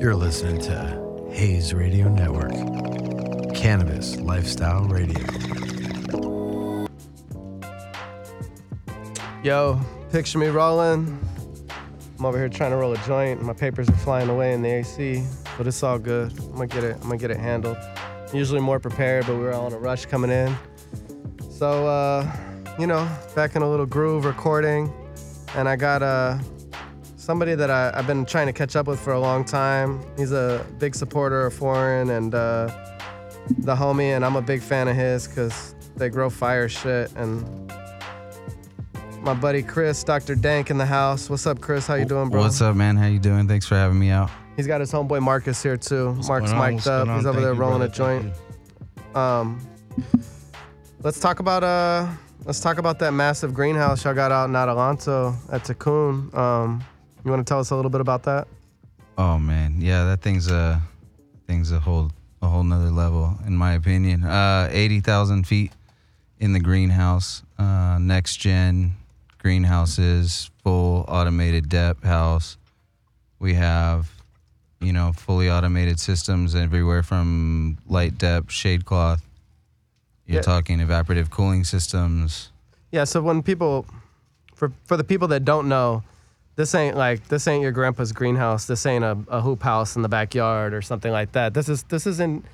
You're listening to Hayes Radio Network, Cannabis Lifestyle Radio. Yo, picture me rolling. I'm over here trying to roll a joint. My papers are flying away in the AC, but it's all good. I'm gonna get it. I'm gonna get it handled. Usually more prepared, but we were all in a rush coming in. So, uh, you know, back in a little groove recording, and I got uh, somebody that I, I've been trying to catch up with for a long time. He's a big supporter of Foreign and uh, the homie, and I'm a big fan of his because they grow fire shit and my buddy Chris, Dr. Dank in the house. What's up, Chris? How you doing, bro? What's up, man? How you doing? Thanks for having me out. He's got his homeboy Marcus here too. Mark's going mic'd up. He's over Thank there you, rolling a joint. Um, let's talk about uh, let's talk about that massive greenhouse y'all got out in Adelanto at Tikkun. Um, you want to tell us a little bit about that? Oh man, yeah, that thing's a thing's a whole a whole nother level in my opinion. Uh, eighty thousand feet in the greenhouse, uh, next gen greenhouses, full automated depth house. We have, you know, fully automated systems everywhere from light depth, shade cloth. You're Yeah. talking evaporative cooling systems. Yeah. So when people, for for the people that don't know, this ain't like this ain't your grandpa's greenhouse. This ain't a, a hoop house in the backyard or something like that. This is this isn't,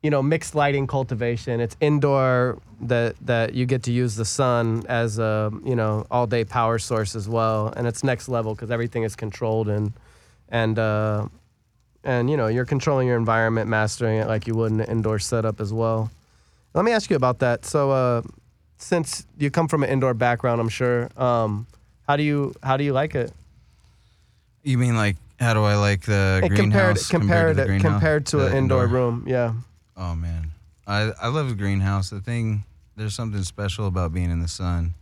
you know, mixed lighting cultivation. It's indoor that that you get to use the sun as a you know all day power source as well, and it's next level because everything is controlled and and uh, and you know you're controlling your environment, mastering it like you would in an indoor setup as well. Let me ask you about that. So. Uh, since you come from an indoor background, I'm sure. Um, how do you how do you like it? You mean like how do I like the And compared greenhouse compared to the to, greenhouse? compared to The an indoor, room, yeah. Oh man, I I love the greenhouse. The thing, there's something special about being in the sun.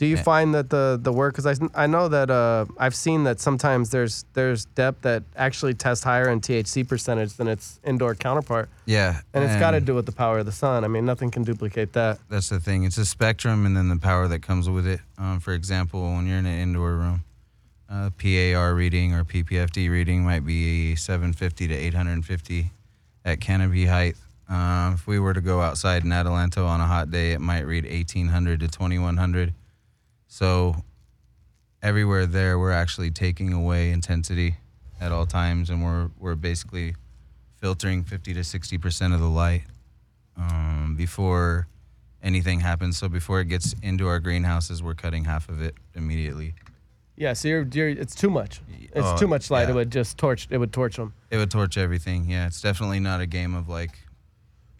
Do you find that the the work? Because I, I know that uh, I've seen that sometimes there's there's depth that actually tests higher in THC percentage than its indoor counterpart, Yeah, and it's got to do with the power of the sun. I mean, nothing can duplicate that. That's the thing. It's a spectrum, and then the power that comes with it. Um, for example, when you're in an indoor room, uh, PAR reading or PPFD reading might be 750 to 850 at canopy height. Uh, if we were to go outside in Adelanto on a hot day, it might read 1800 to 2100. So everywhere there, we're actually taking away intensity at all times, and we're we're basically filtering 50 to 60 percent of the light um, before anything happens. So before it gets into our greenhouses, we're cutting half of it immediately. Yeah, so you're, you're it's too much. It's Oh, too much light. yeah. It would just torch. It would torch them. It would torch everything. Yeah, it's definitely not a game of like,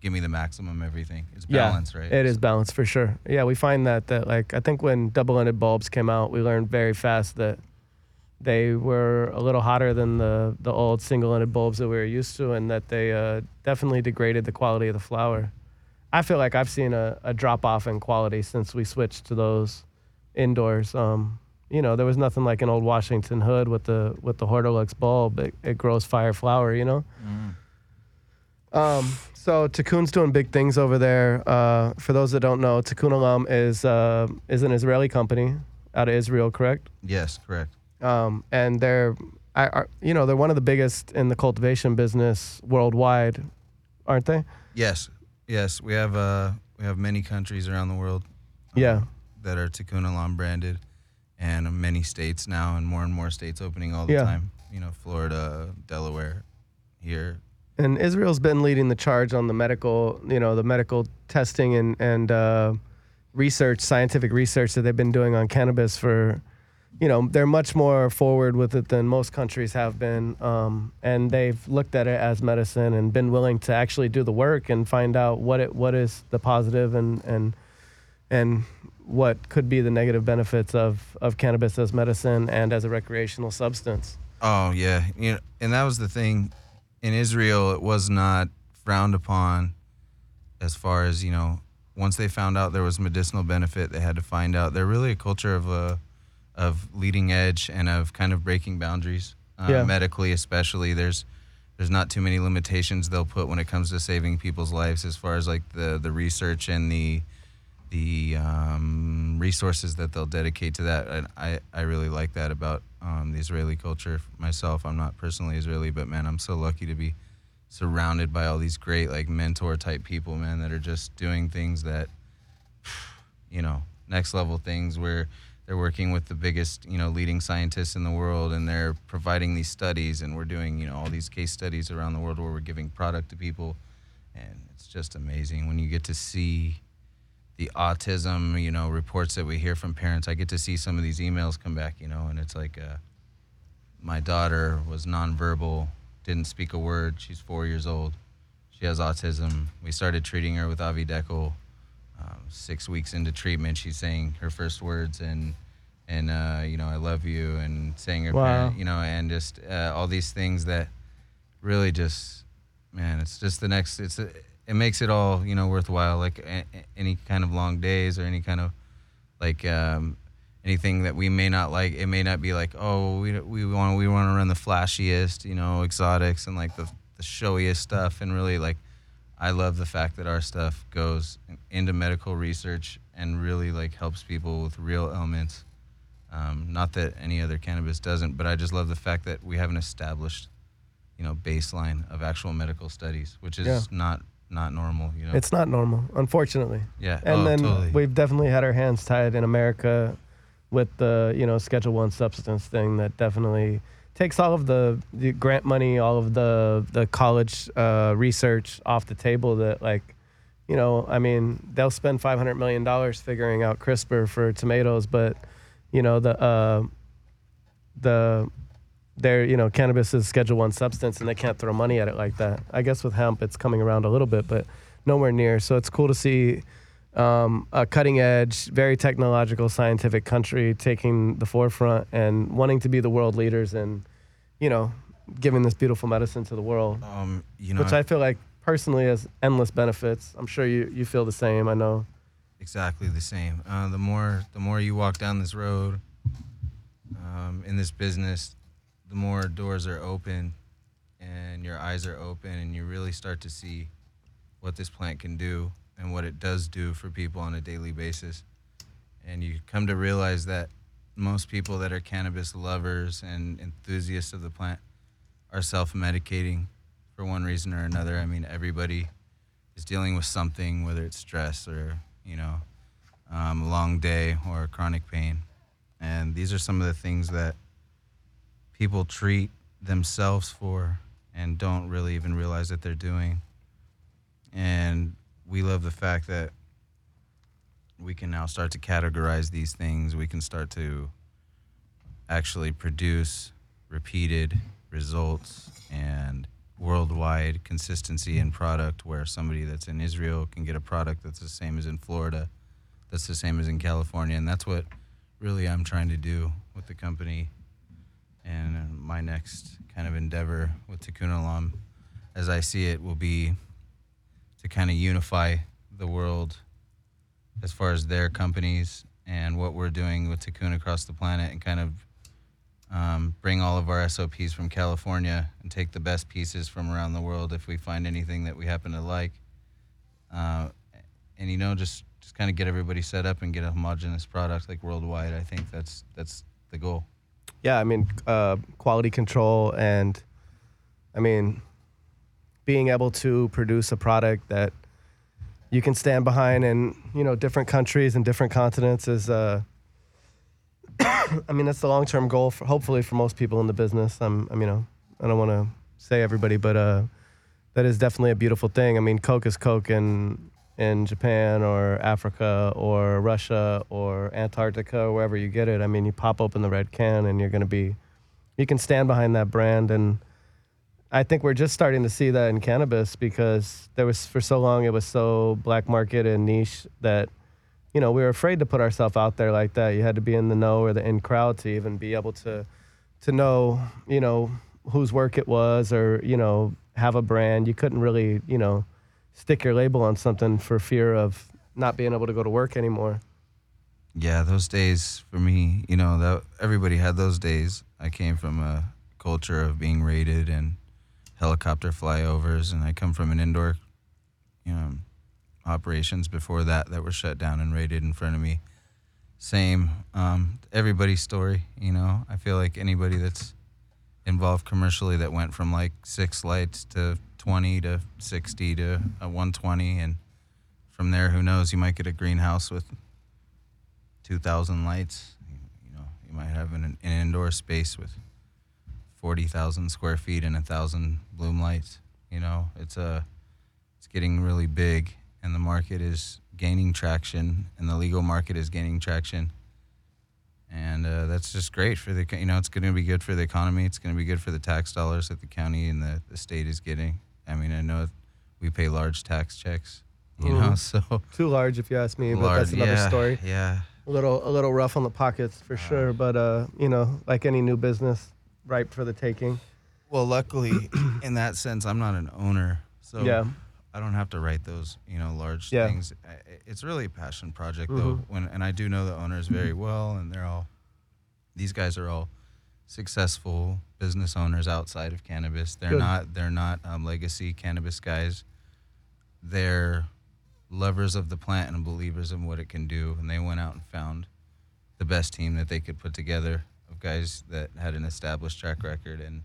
give me the maximum everything. It's Yeah, right? It is balanced for sure. Yeah, we find that that like I think when double-ended bulbs came out, we learned very fast that they were a little hotter than the the old single-ended bulbs that we were used to, and that they uh, definitely degraded the quality of the flower. I feel like I've seen a, a drop off in quality since we switched to those indoors. Um, you know, there was nothing like an old Washington hood with the with the Hortolux bulb. It, it grows fire flower, you know. Um, so Tikkun's doing big things over there. Uh, for those that don't know, Olam is uh, is an Israeli company out of Israel, correct? Yes, correct. Um, and they're, I, are, you know, they're one of the biggest in the cultivation business worldwide, aren't they? Yes, yes. We have uh we have many countries around the world Yeah. that are Tikkun Olam branded, and many states now, and more and more states opening all the Yeah. time. You know, Florida, Delaware, here. And Israel's been leading the charge on the medical, you know, the medical testing and and uh, research, scientific research that they've been doing on cannabis for, you know, they're much more forward with it than most countries have been, um, and they've looked at it as medicine and been willing to actually do the work and find out what it what is the positive and and and what could be the negative benefits of of cannabis as medicine and as a recreational substance. Oh yeah, you know, and that was the thing. In Israel, it was not frowned upon, as far as you know. Once they found out there was medicinal benefit, they had to find out. They're really a culture of uh, of leading edge and of kind of breaking boundaries, uh, Yeah. medically especially. There's there's not too many limitations they'll put when it comes to saving people's lives, as far as like the the research and the the um, resources that they'll dedicate to that. And I I really like that about um, the Israeli culture myself. I'm not personally Israeli, but man, I'm so lucky to be surrounded by all these great like mentor type people, man, that are just doing things that, you know, next level things where they're working with the biggest, you know, leading scientists in the world, and they're providing these studies, and we're doing, you know, all these case studies around the world where we're giving product to people, and it's just amazing when you get to see the autism, you know, reports that we hear from parents. I get to see some of these emails come back, you know, and it's like, uh, my daughter was nonverbal, didn't speak a word. She's four years old. She has autism. We started treating her with Avi Um, six weeks into treatment, she's saying her first words and and uh, you know I love you and saying her Wow. parent, you know, and just uh, all these things that really just man, it's just the next. It's a, it makes it all you know worthwhile. Like a, any kind of long days or any kind of like um, anything that we may not like. It may not be like oh we we want we want to run the flashiest you know exotics and like the the showiest stuff and really like I love the fact that our stuff goes into medical research and really like helps people with real ailments. Um, not that any other cannabis doesn't, but I just love the fact that we have an established, you know, baseline of actual medical studies, which is Yeah. not not normal. You know. It's not normal, unfortunately. yeah. And oh, then totally. we've definitely had our hands tied in America with the you know Schedule One substance thing that definitely takes all of the, the grant money, all of the the college uh, research off the table. That like, you know, I mean, they'll spend five hundred million dollars figuring out CRISPR for tomatoes, but you know the uh, the their you know cannabis is Schedule One substance, and they can't throw money at it like that. I guess with hemp, it's coming around a little bit, but nowhere near. So it's cool to see um, a cutting edge, very technological, scientific country taking the forefront and wanting to be the world leaders and, you know, giving this beautiful medicine to the world, um, you know, which I feel like personally has endless benefits. I'm sure you, you feel the same. I know. exactly the same. Uh, the more the more you walk down this road, um, in this business, the more doors are open, and your eyes are open, and you really start to see what this plant can do and what it does do for people on a daily basis. And you come to realize that most people that are cannabis lovers and enthusiasts of the plant are self-medicating for one reason or another. I mean, everybody is dealing with something, whether it's stress or you know, um, a long day or chronic pain, and these are some of the things that people treat themselves for and don't really even realize that they're doing. And we love the fact that we can now start to categorize these things. We can start to actually produce repeated results and worldwide consistency in product where somebody that's in Israel can get a product that's the same as in Florida, that's the same as in California. And that's what really I'm trying to do with the company and my next kind of endeavor with Tikkun Olam, as I see it, will be to kind of unify the world as far as their companies and what we're doing with Tikkun across the planet and kind of um, bring all of our SOPs from California and take the best pieces from around the world if we find anything that we happen to like. Uh, and you know, just just kind of get everybody set up and get a homogenous product like worldwide. I think that's that's the goal. Yeah, I mean, uh, quality control and, I mean, being able to produce a product that you can stand behind in, you know, different countries and different continents is, uh, I mean, that's the long term goal for hopefully for most people in the business. I'm, I'm you know, I don't want to say everybody, but uh, that is definitely a beautiful thing. I mean, Coke is Coke in in Japan or Africa or Russia or Antarctica wherever you get it. I mean, you pop open the red can and you're going to be, you can stand behind that brand. And I think we're just starting to see that in cannabis because there was, for so long, it was so black market and niche that, you know, we were afraid to put ourselves out there like that. You had to be in the know or the in crowd to even be able to, to know, you know, whose work it was or, you know, have a brand. You couldn't really, you know, stick your label on something for fear of not being able to go to work anymore. Yeah, those days for me, you know, that everybody had those days. I came from a culture of being raided and helicopter flyovers, and I come from an indoor, you know, operations before that that were shut down and raided in front of me. same. Um, everybody's story, you know. I feel like anybody that's involved commercially that went from like six lights to 20 to 60 to a 120, and from there, who knows? You might get a greenhouse with 2,000 lights. You, know, you might have an, an indoor space with 40,000 square feet and a thousand bloom lights. You know, it's a it's getting really big, and the market is gaining traction, and the legal market is gaining traction, and uh, that's just great for the you know it's going to be good for the economy. It's going to be good for the tax dollars that the county and the, the state is getting. I mean, I know we pay large tax checks, you know, Mhm. so Too large, if you ask me, but large, that's another yeah, story. Yeah, A little, a little rough on the pockets for sure, but uh, you know, like any new business, ripe for the taking. Well, luckily, in that sense, I'm not an owner, so Yeah. I don't have to write those, you know, large Yeah. things. It's really a passion project, though. Mhm. When and I do know the owners very well, and they're all these guys are all successful business owners outside of cannabis. They're Good. not they're not um, legacy cannabis guys. They're lovers of the plant and believers in what it can do, and they went out and found the best team that they could put together of guys that had an established track record and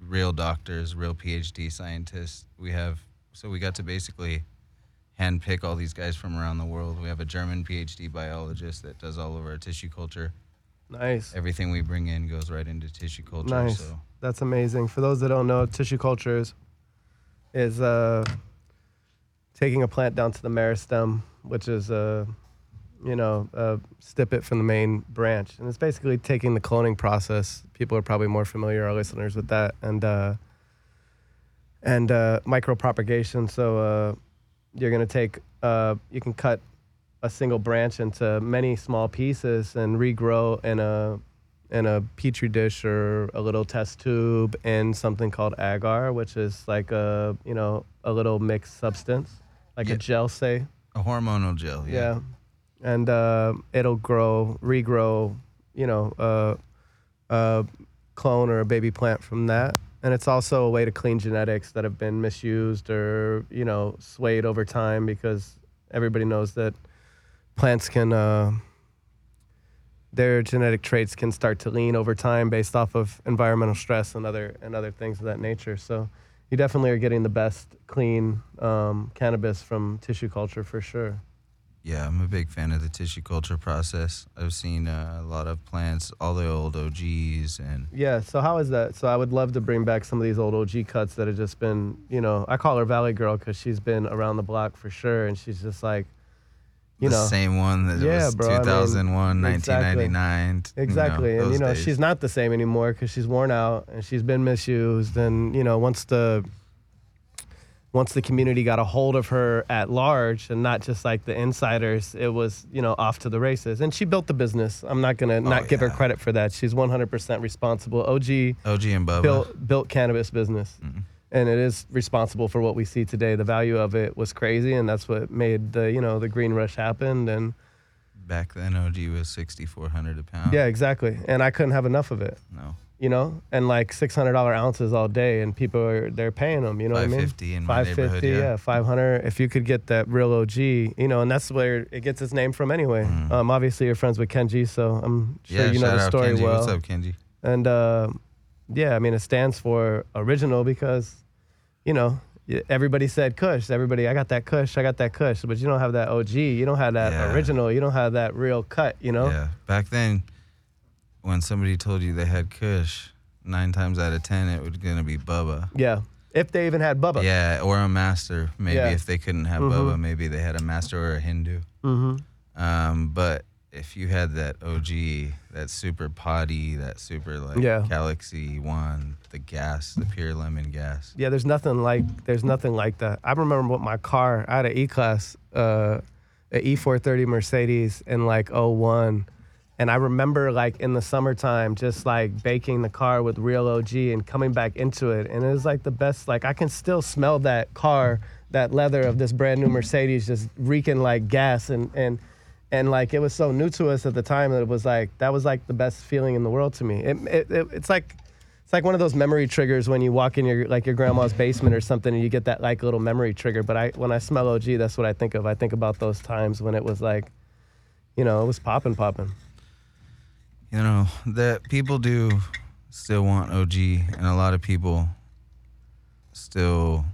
real doctors, real PhD scientists. We have so we got to basically handpick all these guys from around the world. We have a German PhD biologist that does all of our tissue culture. Nice. Everything we bring in goes right into tissue culture. Nice. So That's amazing. For those that don't know, tissue culture is, is uh, taking a plant down to the meristem, which is uh, you know, a stip it from the main branch, and it's basically taking the cloning process. People are probably more familiar, our listeners, with that, and uh, and uh, micropropagation. So uh, you're gonna take, uh, you can cut a single branch into many small pieces and regrow in a in a petri dish or a little test tube in something called agar, which is like a you know a little mixed substance, like Yeah. a gel, say. a hormonal gel. Yeah. Yeah, and uh, it'll grow, regrow, you know, uh, a clone or a baby plant from that. And it's also a way to clean genetics that have been misused or you know swayed over time because everybody knows that plants can. Uh, their genetic traits can start to lean over time based off of environmental stress and other and other things of that nature. So you definitely are getting the best clean um, cannabis from tissue culture for sure. Yeah, I'm a big fan of the tissue culture process. I've seen uh, a lot of plants, all the old OGs, and Yeah. So how is that? So I would love to bring back some of these old OG cuts that have just been, you know, I call her Valley Girl because she's been around the block for sure, and she's just like, you the know, same one that Yeah, was bro, I mean, 2001, exactly. 1999. you know, Exactly. and you know, days. she's not the same anymore because she's worn out and she's been misused. And, you know, once the once the community got a hold of her at large and not just like the insiders, it was, you know, off to the races. And she built the business. I'm not gonna not give her Oh, credit for that. She's 100% responsible. OG OG and Bubba. built built cannabis business. Mhm. And it is responsible for what we see today. The value of it was crazy, and that's what made the you know the green rush happen. And Back then, OG was 6,400 a pound. yeah, exactly. And I couldn't have enough of it. No. you know, and like six hundred dollar ounces all day, and people are they're paying them. You know what I mean? 550 in my Five fifty, neighborhood. yeah, Yeah. five hundred. If you could get that real OG, you know, and that's where it gets its name from anyway. Mhm. Um, obviously you're friends with Kenji, so I'm sure Yeah, you know the story Kenji. well. What's up, Kenji? And uh, yeah, I mean it stands for original because, you know. Everybody said Kush. Everybody, I got that Kush. I got that Kush. But you don't have that OG. You don't have that Yeah. original. You don't have that real cut. You know. Yeah. Back then, when somebody told you they had Kush, nine times out of ten, it was gonna be Bubba. Yeah. If they even had Bubba. Yeah, or a master. Maybe Yeah. if they couldn't have Mhm. Bubba, maybe they had a master or a Hindu. Mm-hmm. Um, but if you had that OG, that super potty, that super like Yeah. Galaxy One, the gas, the pure lemon gas. Yeah, there's nothing like there's nothing like that. I remember what my car. I had an E class, uh, an E430 Mercedes in like 01. and I remember like in the summertime just like baking the car with real OG and coming back into it, and it was like the best. Like I can still smell that car, that leather of this brand new Mercedes just reeking like gas and and. And like it was so new to us at the time that it was like that was like the best feeling in the world to me. It, it, it it's like it's like one of those memory triggers when you walk in your like your grandma's basement or something and you get that like little memory trigger. But I when I smell OG, that's what I think of. I think about those times when it was like, you know, it was popping, popping. You know that people do still want OG, and a lot of people still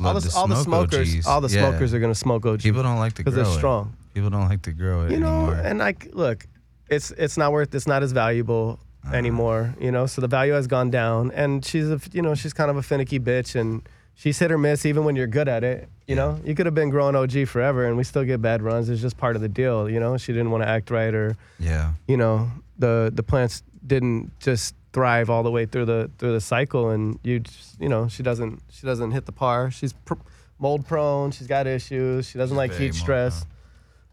All love the, to all the smokers, OGs. all the Yeah. smokers are gonna smoke OG People don't like to grow because they're strong. People don't like to grow it you know anymore. and like look it's it's not worth it's not as valuable Uh-huh. anymore you know so the value has gone down and she's a you know she's kind of a finicky bitch and she's hit or miss even when you're good at it you know? You could have been growing og forever and we still get bad runs it's just part of the deal you know? She didn't want to act right or yeah, you know the the plants didn't just thrive all the way through the through the cycle and you just, you know she doesn't she doesn't hit the par. She's pr- mold prone she's got issues she doesn't She's like heat stress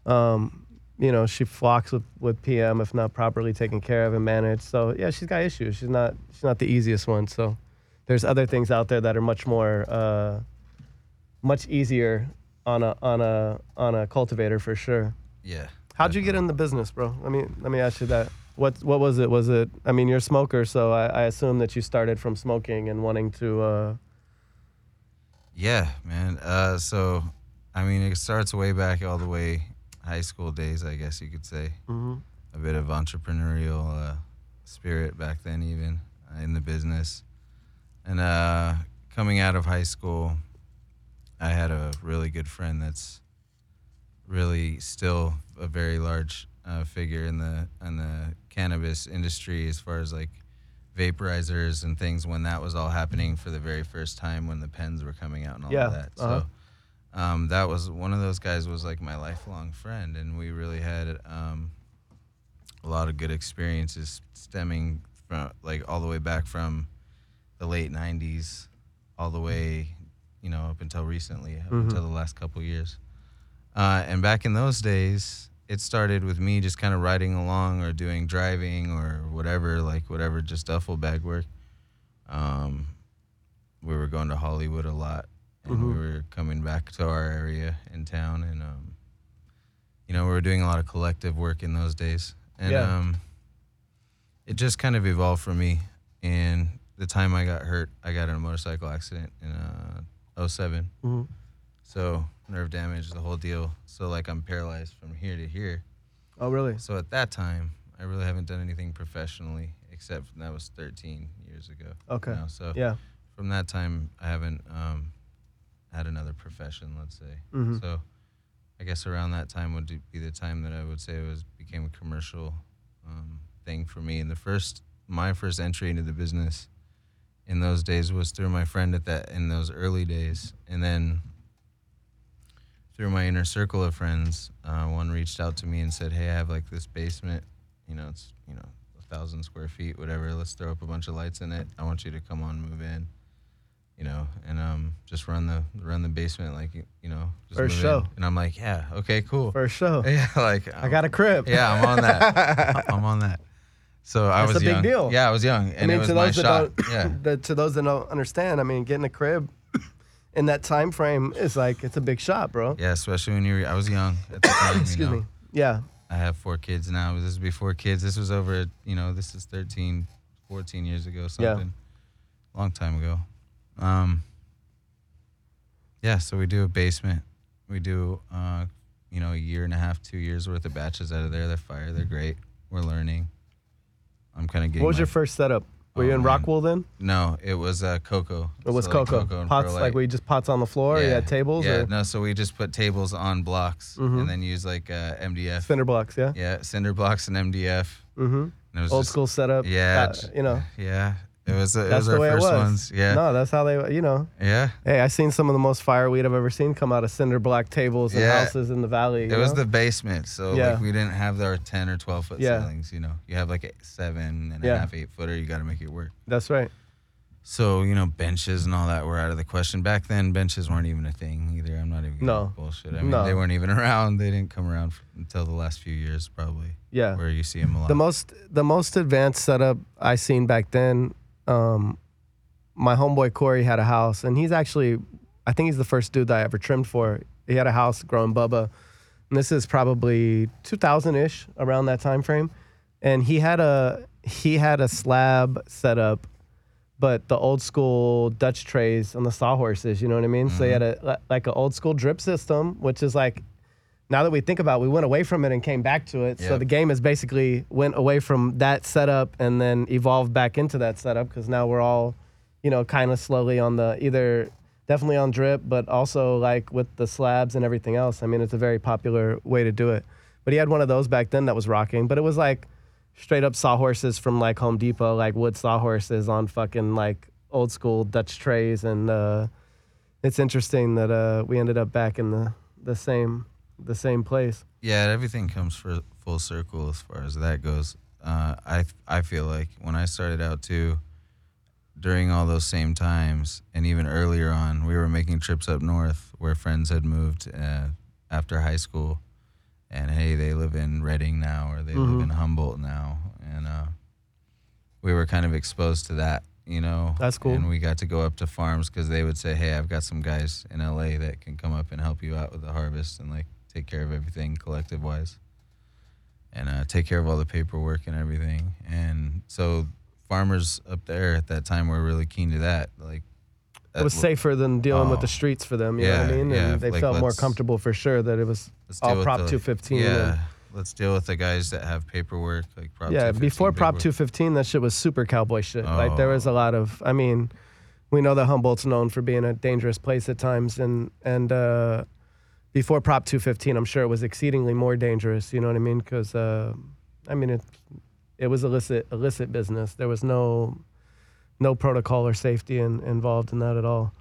um you know she flocks with with pm if not properly taken care of and managed so yeah she's got issues she's not she's not the easiest one so there's other things out there that are much more uh much easier on a on a on a cultivator for sure yeah. How'd you get in the business, bro? Let me let me ask you that. What what was it? Was it? I mean, you're a smoker, so I, I assume that you started from smoking and wanting to. Uh, Yeah, man. Uh, so, I mean, it starts way back, all the way high school days, I guess you could say. mhm. A bit of entrepreneurial uh, spirit back then, even uh, in the business. And uh, coming out of high school, I had a really good friend that's really still a very large uh, figure in the in the cannabis industry as far as like vaporizers and things when that was all happening for the very first time when the pens were coming out and all Yeah, of that. uh-huh. Um, that was one of those guys was like my lifelong friend, and we really had um, a lot of good experiences stemming from like all the way back from the late '90s, all the way, you know, up until recently, up Mhm. until the last couple years. Uh, and back in those days, it started with me just kind of riding along or doing driving or whatever, like whatever, just duffel bag work. Um, we were going to Hollywood a lot, and we Mhm. were coming back to our area in town, and um, you know, we were doing a lot of collective work in those days, and Yeah. um, it just kind of evolved for me. And the time I got hurt, I got in a motorcycle accident in uh, 07. Mhm. So nerve damage, the whole deal. So like I'm paralyzed from here to here. Oh, really? So at that time, I really haven't done anything professionally except that was 13 years ago. Okay. now. So Yeah. from that time, I haven't um, had another profession, let's say. Mhm. So I guess around that time would be the time that I would say it was became a commercial um, thing for me. And the first, my first entry into the business in those days was through my friend at that in those early days, and then through my inner circle of friends, uh, one reached out to me and said, "Hey, I have like this basement. You know, it's you know a thousand square feet, whatever. Let's throw up a bunch of lights in it. I want you to come on, move in." You know, and um, just run the run the basement like you you know, just For move in. show. And I'm like, yeah, okay, cool. For show. Yeah, like I got a crib. yeah, I'm on that. I'm on that. So I That's was a big young. deal. Yeah, I was young, I and mean, it was to my those that shot. don't, Yeah, the, to those that don't understand, I mean, getting a crib in that time frame is like it's a big shot, bro. yeah, especially when you're. I was young at the time. you Excuse know. me. Yeah. I have four kids now. This is before kids. This was over. You know, this is 13, 14 years ago. something. Yeah. Something. Long time ago. Um. Yeah, so we do a basement. We do, uh, you know, a year and a half, two years worth of batches out of there. They're fire. They're great. We're learning. I'm kind of getting. What was my your first setup? Were Oh, you in man. Rockwool then? No, it was uh, cocoa. It was So, like, cocoa. pots perlite. like we just pots on the floor. You had tables Yeah, or no. So we just put tables on blocks Mhm. and then use like uh, MDF. cinder blocks. Yeah. Yeah, cinder blocks and MDF. Mm-hmm. And it was Old just- school setup. Yeah, uh, you know. Yeah, it was. It That's was our the way first it was. ones. Yeah, No, that's how they. You know. yeah. Hey, I seen some of the most fireweed I've ever seen come out of cinder block tables and Yeah. houses in the valley. It you was know? the basement, so Yeah. like we didn't have our ten or twelve foot Yeah. ceilings. You know, you have like a seven and a half, eight footer. You got to make it work. That's right. So you know, benches and all that were out of the question. Back then, benches weren't even a thing either. I'm not even gonna No. bullshit. I mean, No. they weren't even around. They didn't come around until the last few years, probably. Yeah. Where you see them a lot. The most the most advanced setup I seen back then. Um, my homeboy Corey had a house, and he's actually, I think he's the first dude that I ever trimmed for. He had a house growing Bubba, and this is probably 2000 ish around that time frame, and he had a he had a slab set up, but the old school Dutch trays on the sawhorses. You know what I mean? So he had a like an old school drip system, which is like now that we think about it, we went away from it and came back to it. So the game has basically went away from that setup and then evolved back into that setup because now we're all, you know, kind of slowly on the either definitely on drip, but also like with the slabs and everything else. I mean, it's a very popular way to do it. But he had one of those back then that was rocking, but it was like straight up sawhorses from like Home Depot, like wood sawhorses on fucking like old school Dutch trays. And uh, it's interesting that uh, we ended up back in the, the same the same place. Yeah, everything comes for full circle as far as that goes. Uh, I I feel like when I started out too, during all those same times, and even earlier on, we were making trips up north where friends had moved uh, after high school, and hey, they live in Redding now, or they live Mhm. in Humboldt now, and uh, we were kind of exposed to that, you know. That's cool. And we got to go up to farms because they would say, "Hey, I've got some guys in LA that can come up and help you out with the harvest and like take care of everything collective wise, and uh, take care of all the paperwork and everything." And so farmers up there at that time were really keen to that. Like, It was safer than dealing with Oh. the streets for them. You know what I Yeah, mean? And yeah, they like, felt more comfortable for sure that it was all Prop the- 215 and- Yeah, let's deal with the guys that have paperwork, like Prop. yeah, 215 before Prop 215, that shit was super cowboy shit. Like there was a Oh. lot of, I mean, we know that Humboldt's known for being a dangerous place at times, and and uh, before Prop 215, I'm sure it was exceedingly more dangerous. You know what I mean? Because uh, I mean, it it was illicit illicit business. There was no no protocol or safety in, involved in that at all.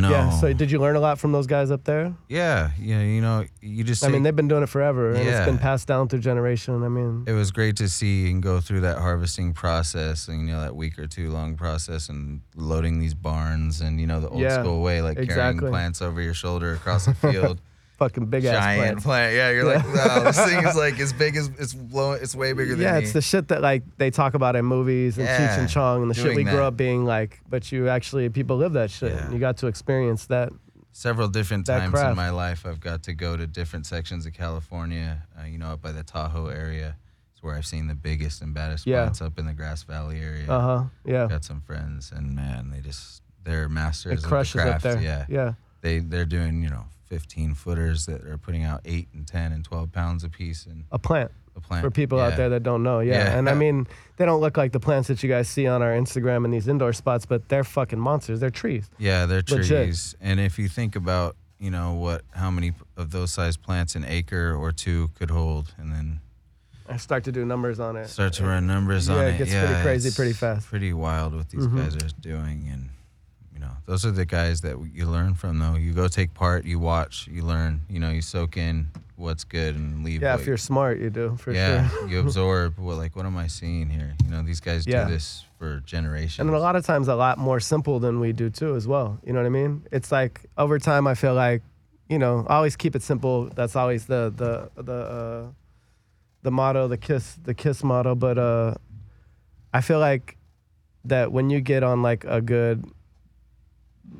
No. Yeah. So did you learn a lot from those guys up there? Yeah, yeah, you know, you just. I mean, they've been doing it forever, and It's been passed down through generation. I mean, it was great to see and go through that harvesting process and you know that week or two long process and loading these barns and you know the old Yeah, school way like exactly. carrying plants over your shoulder across the field fucking big ass plant. giant plants. plant yeah you're like wow this thing is like as big as it's blow it's way bigger than yeah, me it's the shit that like they talk about in movies and Cheech Yeah, and Chong and the shit we grew up being like. But you actually people live that shit. Yeah. and You got to experience that. several different that times craft. in my life i've got to go to different sections of california uh, you know up by the tahoe area it's where i've seen the biggest and baddest Yeah. plants up in the grass valley area Uh huh. Yeah. got some friends and man they just they're masters It of the crushes up craft there. yeah Yeah. they they're doing you know 15 footers that are putting out 8 and 10 and 12 pounds a piece and A plant a plant for people out there that don't know. Yeah. Yeah. And I mean, they don't look like the plants that you guys see on our Instagram and these indoor spots, but they're fucking monsters. They're trees. yeah they're Legit. trees and if you think about you know what how many of those size plants an acre or two could hold and then I start to do numbers on it. start to run numbers Yeah, on it Yeah, it gets yeah pretty crazy pretty fast. pretty wild what these Mhm. guys are doing and those are the guys that you learn from though you go take part you watch you learn you know you soak in what's good and leave Yeah, if you're smart, you do for yeah, sure. you absorb what like what am I seeing here? You know, these guys Yeah. do this for generations. And a lot of times, a lot more simple than we do too, as well. You know what I mean? It's like over time, I feel like, you know, I always keep it simple. That's always the the the uh, the motto, the kiss, the kiss motto. But uh, I feel like that when you get on like a good,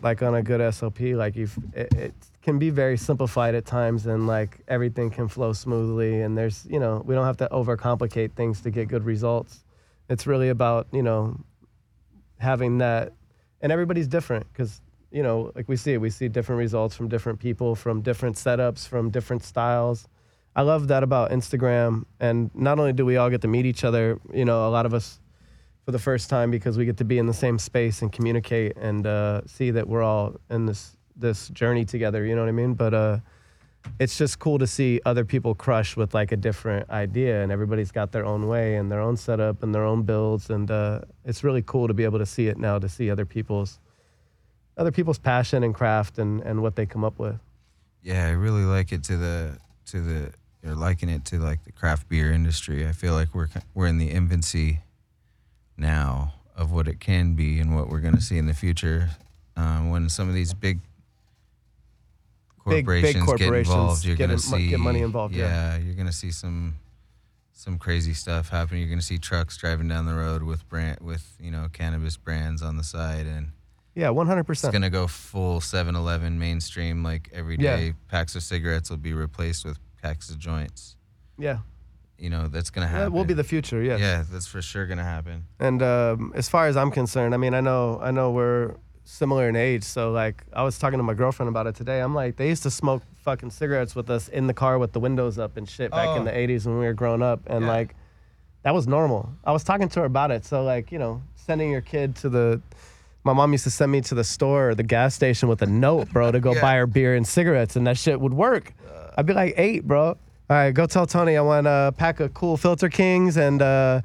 like on a good SLP, like you, it, it can be very simplified at times, and like everything can flow smoothly. And there's, you know, we don't have to overcomplicate things to get good results. It's really about, you know, having that and everybody's different because you know like we see it we see different results from different people from different setups from different styles i love that about instagram and not only do we all get to meet each other you know a lot of us for the first time because we get to be in the same space and communicate and uh, see that we're all in this this journey together you know what i mean but uh it's just cool to see other people crush with like a different idea and everybody's got their own way and their own setup and their own builds and uh, it's really cool to be able to see it now to see other people's other people's passion and craft and, and what they come up with yeah, I really like it to the to the You're liken it to like the craft beer industry. I feel like we're we're in the infancy now of what it can be and what we're going to see in the future. Um, when some of these big Big- big corporations, get involved, you're going to see get money involved, yeah. you're going to see some some crazy stuff happen. You're going to see trucks driving down the road with brand with you know cannabis brands on the side and yeah 100% it's gonna go full 7-Eleven mainstream. Like every day, Yeah. packs of cigarettes will be replaced with packs of joints. yeah You know that's gonna happen. that will be the future yes. Yeah, that's for sure gonna happen. And um, as far as I'm concerned, I mean, I know, I know we're similar in age. So like, I was talking to my girlfriend about it today. I'm like, they used to smoke fucking cigarettes with us in the car with the windows up and shit back in Oh. the 80s when we were growing up. And Yeah. like, that was normal. I was talking to her about it. So, like, you know, sending your kid to the, my mom used to send me to the store or the gas station with a note, bro, to go Yeah. buy her beer and cigarettes, and that shit would work. I'd be like eight, bro. All right, go tell Tony I want a pack of Kool Filter Kings and uh,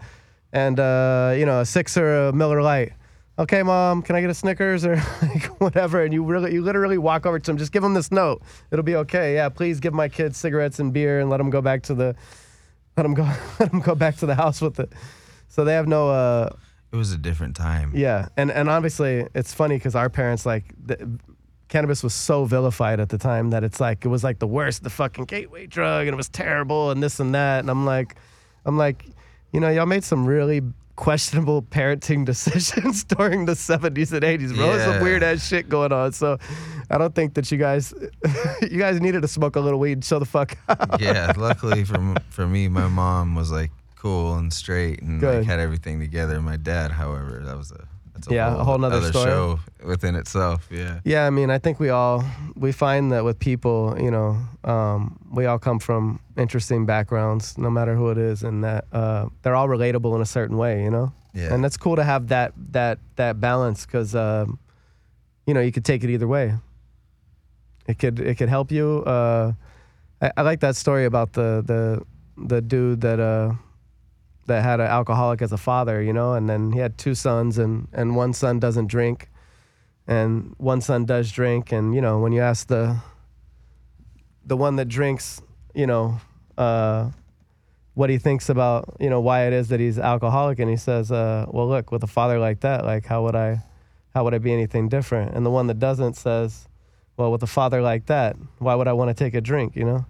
and uh, you know a six or a Miller Lite. Okay, mom, can I get a Snickers or like whatever? And you really, you literally walk over to him, just give him this note. It'll be okay. Yeah, please give my kids cigarettes and beer and let them go back to the, let them go, let them go back to the house with it. So they have no, uh, It was a different time. yeah, and and obviously it's funny because our parents like the, cannabis was so vilified at the time that it's like it was like the worst, the fucking gateway drug, and it was terrible and this and that. And I'm like, I'm like, you know, y'all made some really questionable parenting decisions during the 70s and 80s, bro. There's some weird ass shit going on. So I don't think that you guys, you guys needed to smoke a little weed. Show the fuck up. yeah, luckily for for me, my mom was like cool and straight and like had everything together. My dad, however, that was a that's a Yeah, a whole, whole nother other story. show within itself. Yeah. Yeah, I mean, I think we all we find that with people, you know, um, we all come from interesting backgrounds, no matter who it is, and that uh, they're all relatable in a certain way, you know. Yeah. And that's cool to have that that that balance because, um, you know, you could take it either way. It could it could help you. Uh, I, I like that story about the the the dude that uh, that had an alcoholic as a father, you know, and then he had two sons, and and one son doesn't drink, and one son does drink, and you know, when you ask the the one that drinks, you know, uh, what he thinks about, you know, why it is that he's alcoholic, and he says, uh, well, look, with a father like that, like how would I, how would I be anything different? And the one that doesn't says, well, with a father like that, why would I want to take a drink? You know,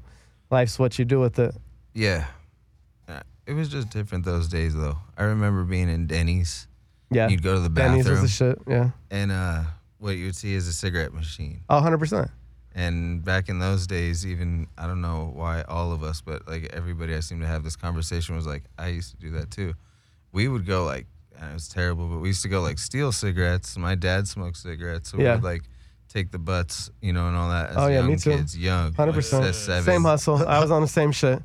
life's what you do with it. Yeah. It was just different those days, though. I remember being in Denny's. Yeah. You'd go to the bathroom. Denny's was the shit. Yeah. and uh, what you would see is a cigarette machine. Oh, 100%. And back in those days, even I don't know why all of us, but like everybody I seem to have this conversation was like, I used to do that too. We would go like, and it was terrible, but we used to go like steal cigarettes. My dad smoked cigarettes, so we Yeah. would like take the butts, you know, and all that. As Oh, yeah, young me too. kids, young, like, 100%. seven. Same hustle. I was on the same shit.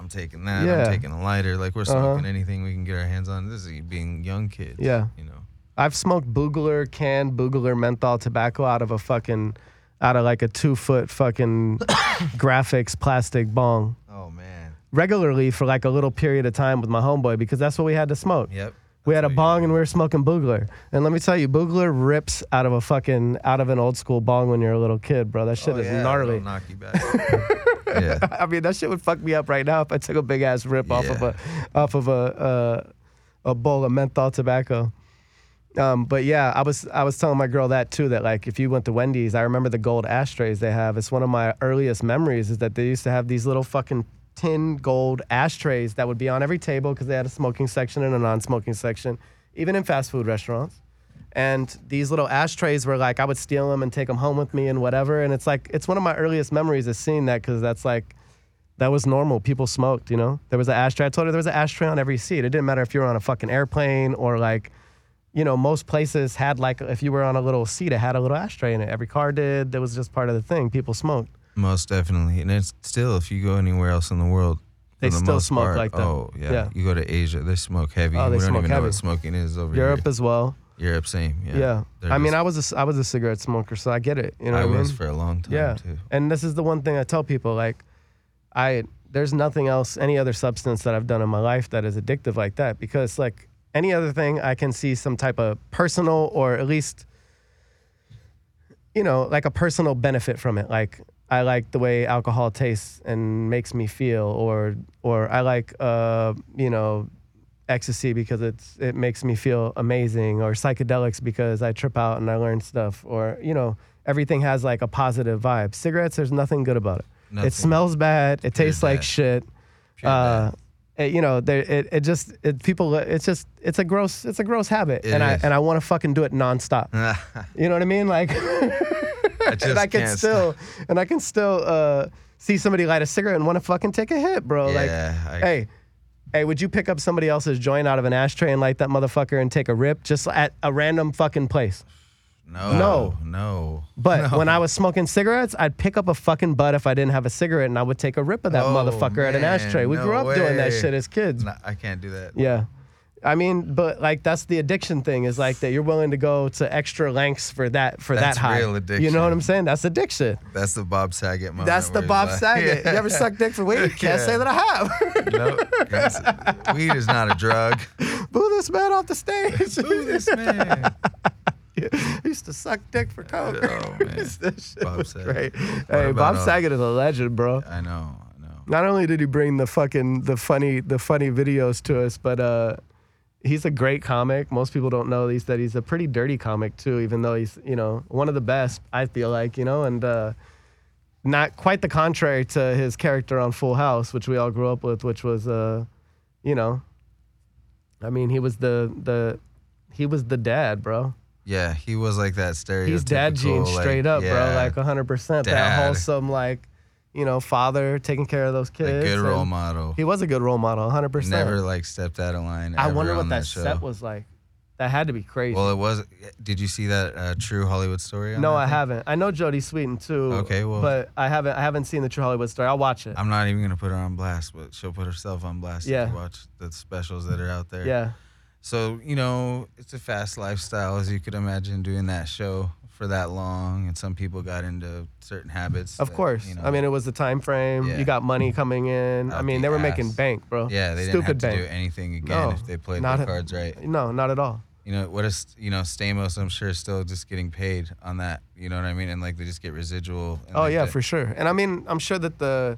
I'm taking that. Yeah. I'm taking a lighter. Like we're Uh-huh. smoking anything we can get our hands on. This is being young kids. Yeah. You know. I've smoked Boogler, canned Boogler menthol tobacco out of a fucking, out of like a two foot fucking graphics plastic bong Oh man. regularly for like a little period of time with my homeboy because that's what we had to smoke. Yep. We had a That's what you bong and we were smoking Boogler. And let me tell you, Boogler rips out of a fucking, out of an old school bong when you're a little kid, bro. That shit Oh, is yeah, gnarly. it'll Knock you back. yeah. I mean, that shit would fuck me up right now if I took a big ass rip off of a off of a uh, a bowl of menthol tobacco. Um, but yeah, I was I was telling my girl that too. That like if you went to Wendy's, I remember the gold ashtrays they have. It's one of my earliest memories is that they used to have these little fucking tin gold ashtrays that would be on every table because they had a smoking section and a non-smoking section, even in fast food restaurants. And these little ashtrays were like I would steal them and take them home with me and whatever. And it's like it's one of my earliest memories of seeing that because that's like that was normal. People smoked, you know. There was an ashtray. I told her there was an ashtray on every seat. It didn't matter if you were on a fucking airplane or like, you know, most places had like if you were on a little seat, it had a little ashtray in it. Every car did. That was just part of the thing. People smoked. Most definitely, and it's still if you go anywhere else in the world, They the still smoke part, like that. Oh yeah. Yeah. you go to Asia, they smoke heavy. Oh, they we don't smoke even know heavy. what smoking is over Europe here. as well. Europe, same. Yeah. Yeah. They're I mean, just- I was a, I was a cigarette smoker, so I get it. You know I what I was mean? for a long time yeah. too. And this is the one thing I tell people like, I there's nothing else, any other substance that I've done in my life that is addictive like that because like any other thing, I can see some type of personal or at least, you know, like a personal benefit from it. Like I like the way alcohol tastes and makes me feel, or or I like uh, you know, ecstasy because it's it makes me feel amazing, or psychedelics because I trip out and I learn stuff, or you know, everything has like a positive vibe. Cigarettes, there's nothing good about it. Nothing. It smells bad. It Pure tastes like shit. Uh, it- you know, there, it, it just it, people. It's just it's a gross it's a gross habit, It and I and I want to fucking do it nonstop. You know what I mean? Like, I just and I can still and I can still uh, see somebody light a cigarette and want to fucking take a hit, bro. Like, I- hey, hey, would you pick up somebody else's joint out of an ashtray and light that motherfucker and take a rip just at a random fucking place? No. No. No. But No. when I was smoking cigarettes, I'd pick up a fucking butt if I didn't have a cigarette, and I would take a rip of that Oh, motherfucker at an ashtray. We no grew up doing that shit as kids. No, I can't do that. Yeah. I mean, but like that's the addiction thing is like that you're willing to go to extra lengths for that for That's that high. real You know what I'm saying? That's addiction. That's the Bob Saget moment. That's the Bob like- Saget. You ever suck dick for weed? Can't say that I have. No, that's- weed is not a drug. Boo this man off the stage. Boo this man. Used to suck dick for coke. Oh, man. Bob Saget. great. Hey, Bob uh, Saget is a legend, bro. I know. I know. Not only did he bring the fucking the funny the funny videos to us, but uh, he's a great comic. Most people don't know these that he's a pretty dirty comic too, even though he's you know one of the best. I feel like you know, and uh, not quite the contrary to his character on Full House, which we all grew up with, which was uh, you know, I mean he was the the he was the dad, bro. Yeah, he was like that stereotypical. He's dad gene like, straight up, bro. yeah, Like 100%. That wholesome, like, you know, father taking care of those kids. a good role and model. He was a good role model, 100%. Never like stepped out of line. I wonder what that, show. set was like. That had to be crazy. Well, it was. Did you see that uh, true Hollywood story? No, that I thing? haven't. I know Jodie Sweetin too. Okay, well- but I haven't. I haven't seen the True Hollywood Story. I'll watch it. I'm not even gonna put her on blast, but she'll put herself on blast. Yeah. If you watch the specials that are out there. yeah, So you know, it's a fast lifestyle, as you could imagine, doing that show for that long, and some people got into certain habits. of that, course. You know, I mean, it was the time frame. Yeah. You got money coming in. I mean, the they were making bank, bro. yeah, they didn't have to bank. do anything again No, if they played their a- cards right. No, not at all. You know what is you know Stamos? I'm sure is still just getting paid on that. You know what I mean? And like they just get residual. and Oh yeah, the- for sure. And I mean, I'm sure that the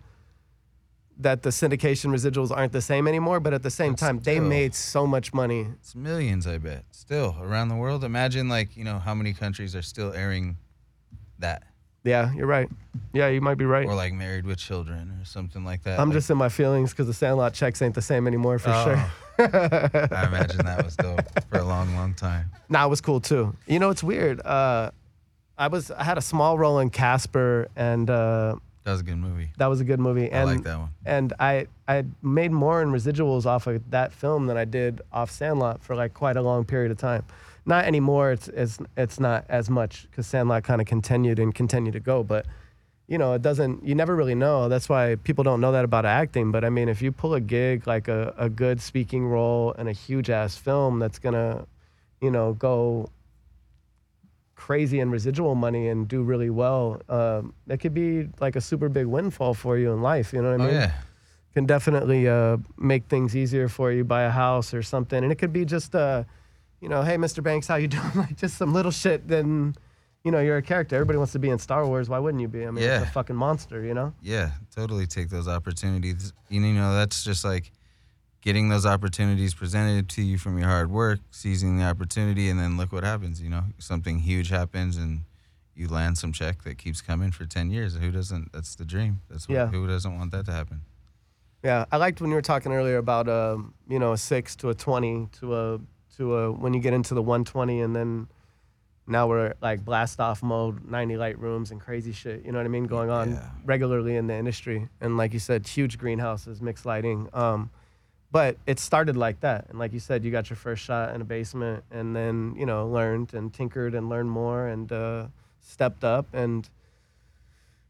that the syndication residuals aren't the same anymore, but at the same But time, they still. made so much money. It's millions, I bet. Still around the world. Imagine like you know how many countries are still airing that, Yeah, you're right. Yeah, you might be right. or like Married with Children, or something like that. I'm Like, just in my feelings because the Sandlot checks ain't the same anymore for Oh. sure. I imagine that was dope for a long, long time. Nah, it was cool too. You know, it's weird. Uh, I was I had a small role in Casper, and uh, That was a good movie. that was a good movie. And, I And like that one. and I I made more in residuals off of that film than I did off Sandlot for like quite a long period of time. Not anymore. It's it's it's not as much because Sandlot kind of continued and continued to go. But you know, it doesn't. You never really know. That's why people don't know that about acting. But I mean, if you pull a gig like a, a good speaking role in a huge ass film that's gonna, you know, go crazy in residual money and do really well, um, it could be like a super big windfall for you in life. You know what I Oh mean? yeah, can definitely uh, make things easier for you. Buy a house or something, and it could be just, uh, you know, hey, Mr. Banks, how you doing? Like just some little shit. Then, you know, you're a character. Everybody wants to be in Star Wars. Why wouldn't you be? I mean, Yeah. it's a fucking monster. You know? yeah. Totally take those opportunities. You know, that's just like getting those opportunities presented to you from your hard work, seizing the opportunity, and then look what happens. You know, something huge happens, and you land some check that keeps coming for ten years. Who doesn't? That's the dream. That's what, Yeah. who doesn't want that to happen. Yeah, I liked when you were talking earlier about um, you know, a six to a twenty to a to a when you get into the one twenty and then now we're like blast off mode, ninety light rooms and crazy shit. You know what I mean? Going on Yeah. regularly in the industry, and like you said, huge greenhouses, mixed lighting. Um, but it started like that, and like you said, you got your first shot in a basement, and then you know learned and tinkered and learned more and uh, stepped up and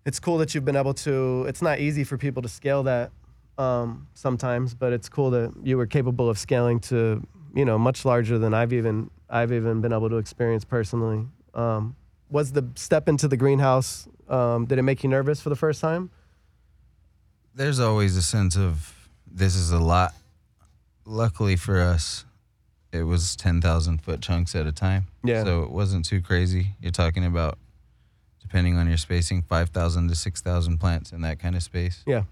it's cool that you've been able to it's not easy for people to scale that um, sometimes but it's cool that you were capable of scaling to you know much larger than i've even i've even been able to experience personally um, was the step into the greenhouse um, did it make you nervous for the first time there's always a sense of this is a lot. Luckily for us, it was 10,000 foot chunks at a time. Yeah. So it wasn't too crazy. You're talking about, depending on your spacing, 5,000 to 6,000 plants in that kind of space. yeah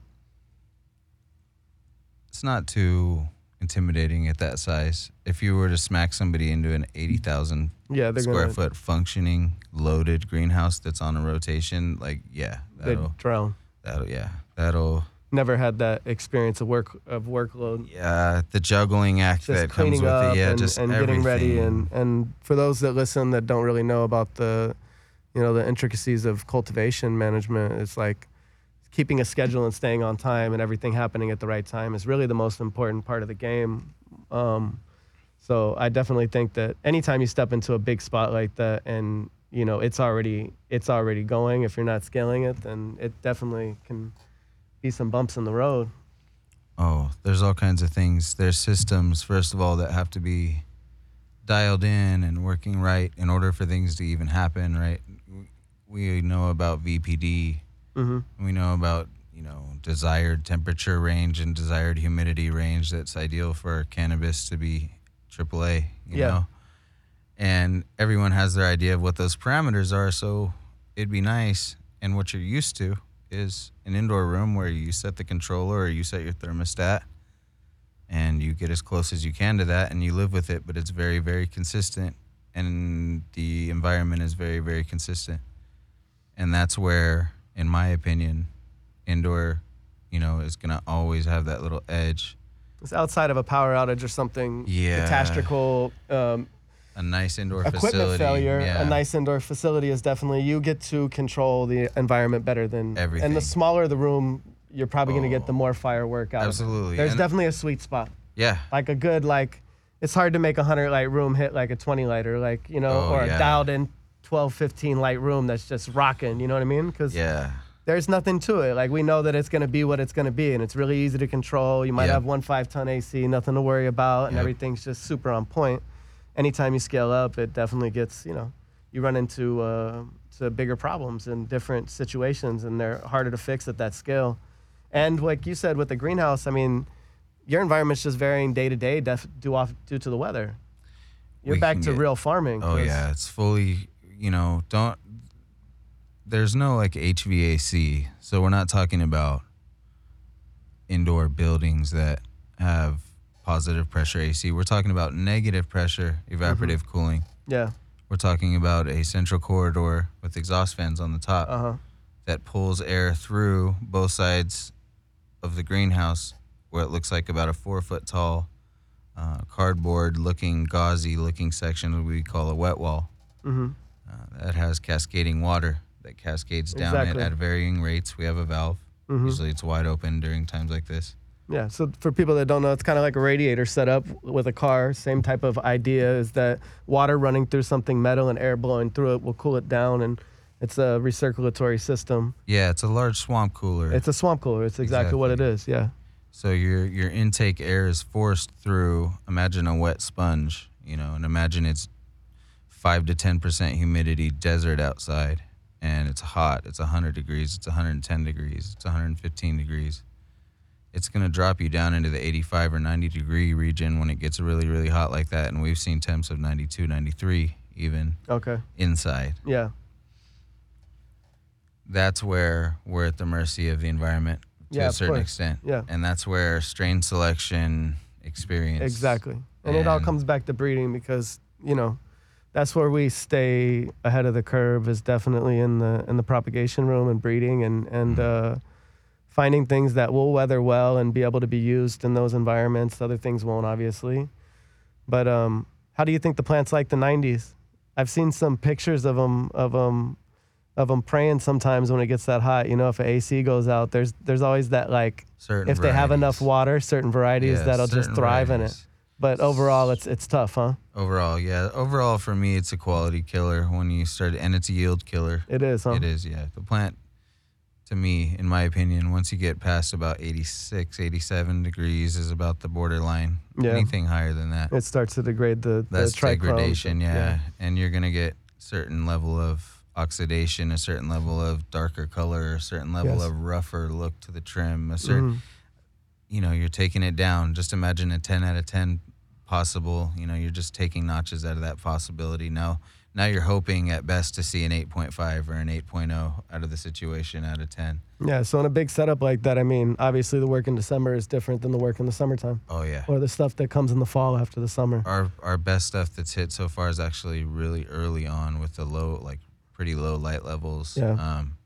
It's not too intimidating at that size. If you were to smack somebody into an 80,000 yeah square gonna foot functioning loaded greenhouse that's on a rotation, like, yeah, that'll, drown that'll, yeah, that'll, never had that experience of work of workload yeah, the juggling act just that comes with it. Yeah, and, just and getting ready and and for those that listen that don't really know about the you know the intricacies of cultivation management it's like keeping a schedule and staying on time and everything happening at the right time is really the most important part of the game um, so i definitely think that anytime you step into a big spot like that and you know it's already it's already going. If you're not scaling it, then it definitely can be some bumps in the road. Oh, there's all kinds of things. There's systems, first of all, that have to be dialed in and working right in order for things to even happen, right? We know about VPD. hmm We know about, you know, desired temperature range and desired humidity range that's ideal for cannabis to be AAA, you Yeah. know? And everyone has their idea of what those parameters are. So it'd be nice. And what you're used to is an indoor room where you set the controller or you set your thermostat and you get as close as you can to that and you live with it, but it's very, very consistent and the environment is very, very consistent. And that's where, in my opinion, indoor, you know, is gonna always have that little edge. It's outside of a power outage or something Yeah. Catastrophic um, A nice indoor equipment facility. failure. yeah. A nice indoor facility is definitely you get to control the environment better than everything. And the smaller the room, you're probably going to get Oh. the more oh, firework out. Absolutely. There's And- definitely a sweet spot. Yeah. like a good like it's hard to make a 100 light room hit like a 20 lighter like you know Oh, or yeah. a dialed in 12 15 light room that's just rocking you know what i mean because Yeah. there's nothing to it like we know that it's going to be what it's going to be and it's really easy to control you might Yep. have one five ton ac nothing to worry about and Yep. everything's just super on point anytime you scale up it definitely gets you know you run into uh, to bigger problems in different situations and they're harder to fix at that scale and like you said with the greenhouse i mean your environment's just varying day to day def- due off due to the weather. You're We back to get- real farming. Oh yeah, it's fully. You know, don't. There's no like HVAC, so we're not talking about indoor buildings that have positive pressure AC. We're talking about negative pressure evaporative cooling. Yeah. We're talking about a central corridor with exhaust fans on the top Uh huh. that pulls air through both sides of the greenhouse, where it looks like about a four foot tall uh, cardboard looking, gauzy looking section we call a wet wall. Mm-hmm. Uh, that has cascading water that cascades down Exactly. at, at varying rates. We have a valve. Mhm. Usually it's wide open during times like this. Yeah. So for people that don't know, it's kind of like a radiator setup with a car. Same type of idea is that water running through something metal and air blowing through it will cool it down, and it's a recirculatory system. Yeah, it's a large swamp cooler. It's a swamp cooler. It's exactly, what it is. Yeah. So your your intake air is forced through. Imagine a wet sponge, you know, and imagine it's five to ten percent humidity, desert outside, and it's hot. It's hundred degrees. It's 110 degrees. It's 115 degrees. It's gonna drop you down into the 85 or 90 degree region when it gets really really hot like that. And we've seen temps of 92, 93 even Okay. inside. Yeah. That's where we're at the mercy of the environment to Yeah, a certain extent. Yeah. And that's where strain selection experience. Exactly. And, it all comes back to breeding because, you know, that's where we stay ahead of the curve is definitely in the in the propagation room and breeding and and Mm-hmm. uh, finding things that will weather well and be able to be used in those environments. Other things won't obviously. But um, how do you think the plants like the 90s? I've seen some pictures of them of them of them praying sometimes when it gets that hot. You know, if an AC goes out, there's there's always that like Certain if they have enough water, certain varieties Yeah, that'll just certain thrive in it. But overall, it's it's tough, huh? Overall, yeah. Overall, for me, it's a quality killer when you start, and it's a yield killer. It is, huh? It is, yeah. The plant, to me, in my opinion, once you get past about 86, 87 degrees, is about the borderline. Yeah. Anything higher than that, It starts to degrade the, that's the degradation, yeah. And you're gonna get certain level of oxidation, a certain level of darker color, a certain level Yes. of rougher look to the trim, a certain Mhm. you know, you're taking it down. Just imagine a 10 out of 10 possible. You know, you're just taking notches out of that possibility. Now, now you're hoping at best to see an 8.5 or an 8.0 out of the situation out of 10. Yeah. So in a big setup like that, I mean, obviously the work in December is different than the work in the summertime, Oh yeah. or the stuff that comes in the fall after the summer. Our our best stuff that's hit so far is actually really early on with the low, like pretty low light levels. Yeah. Um,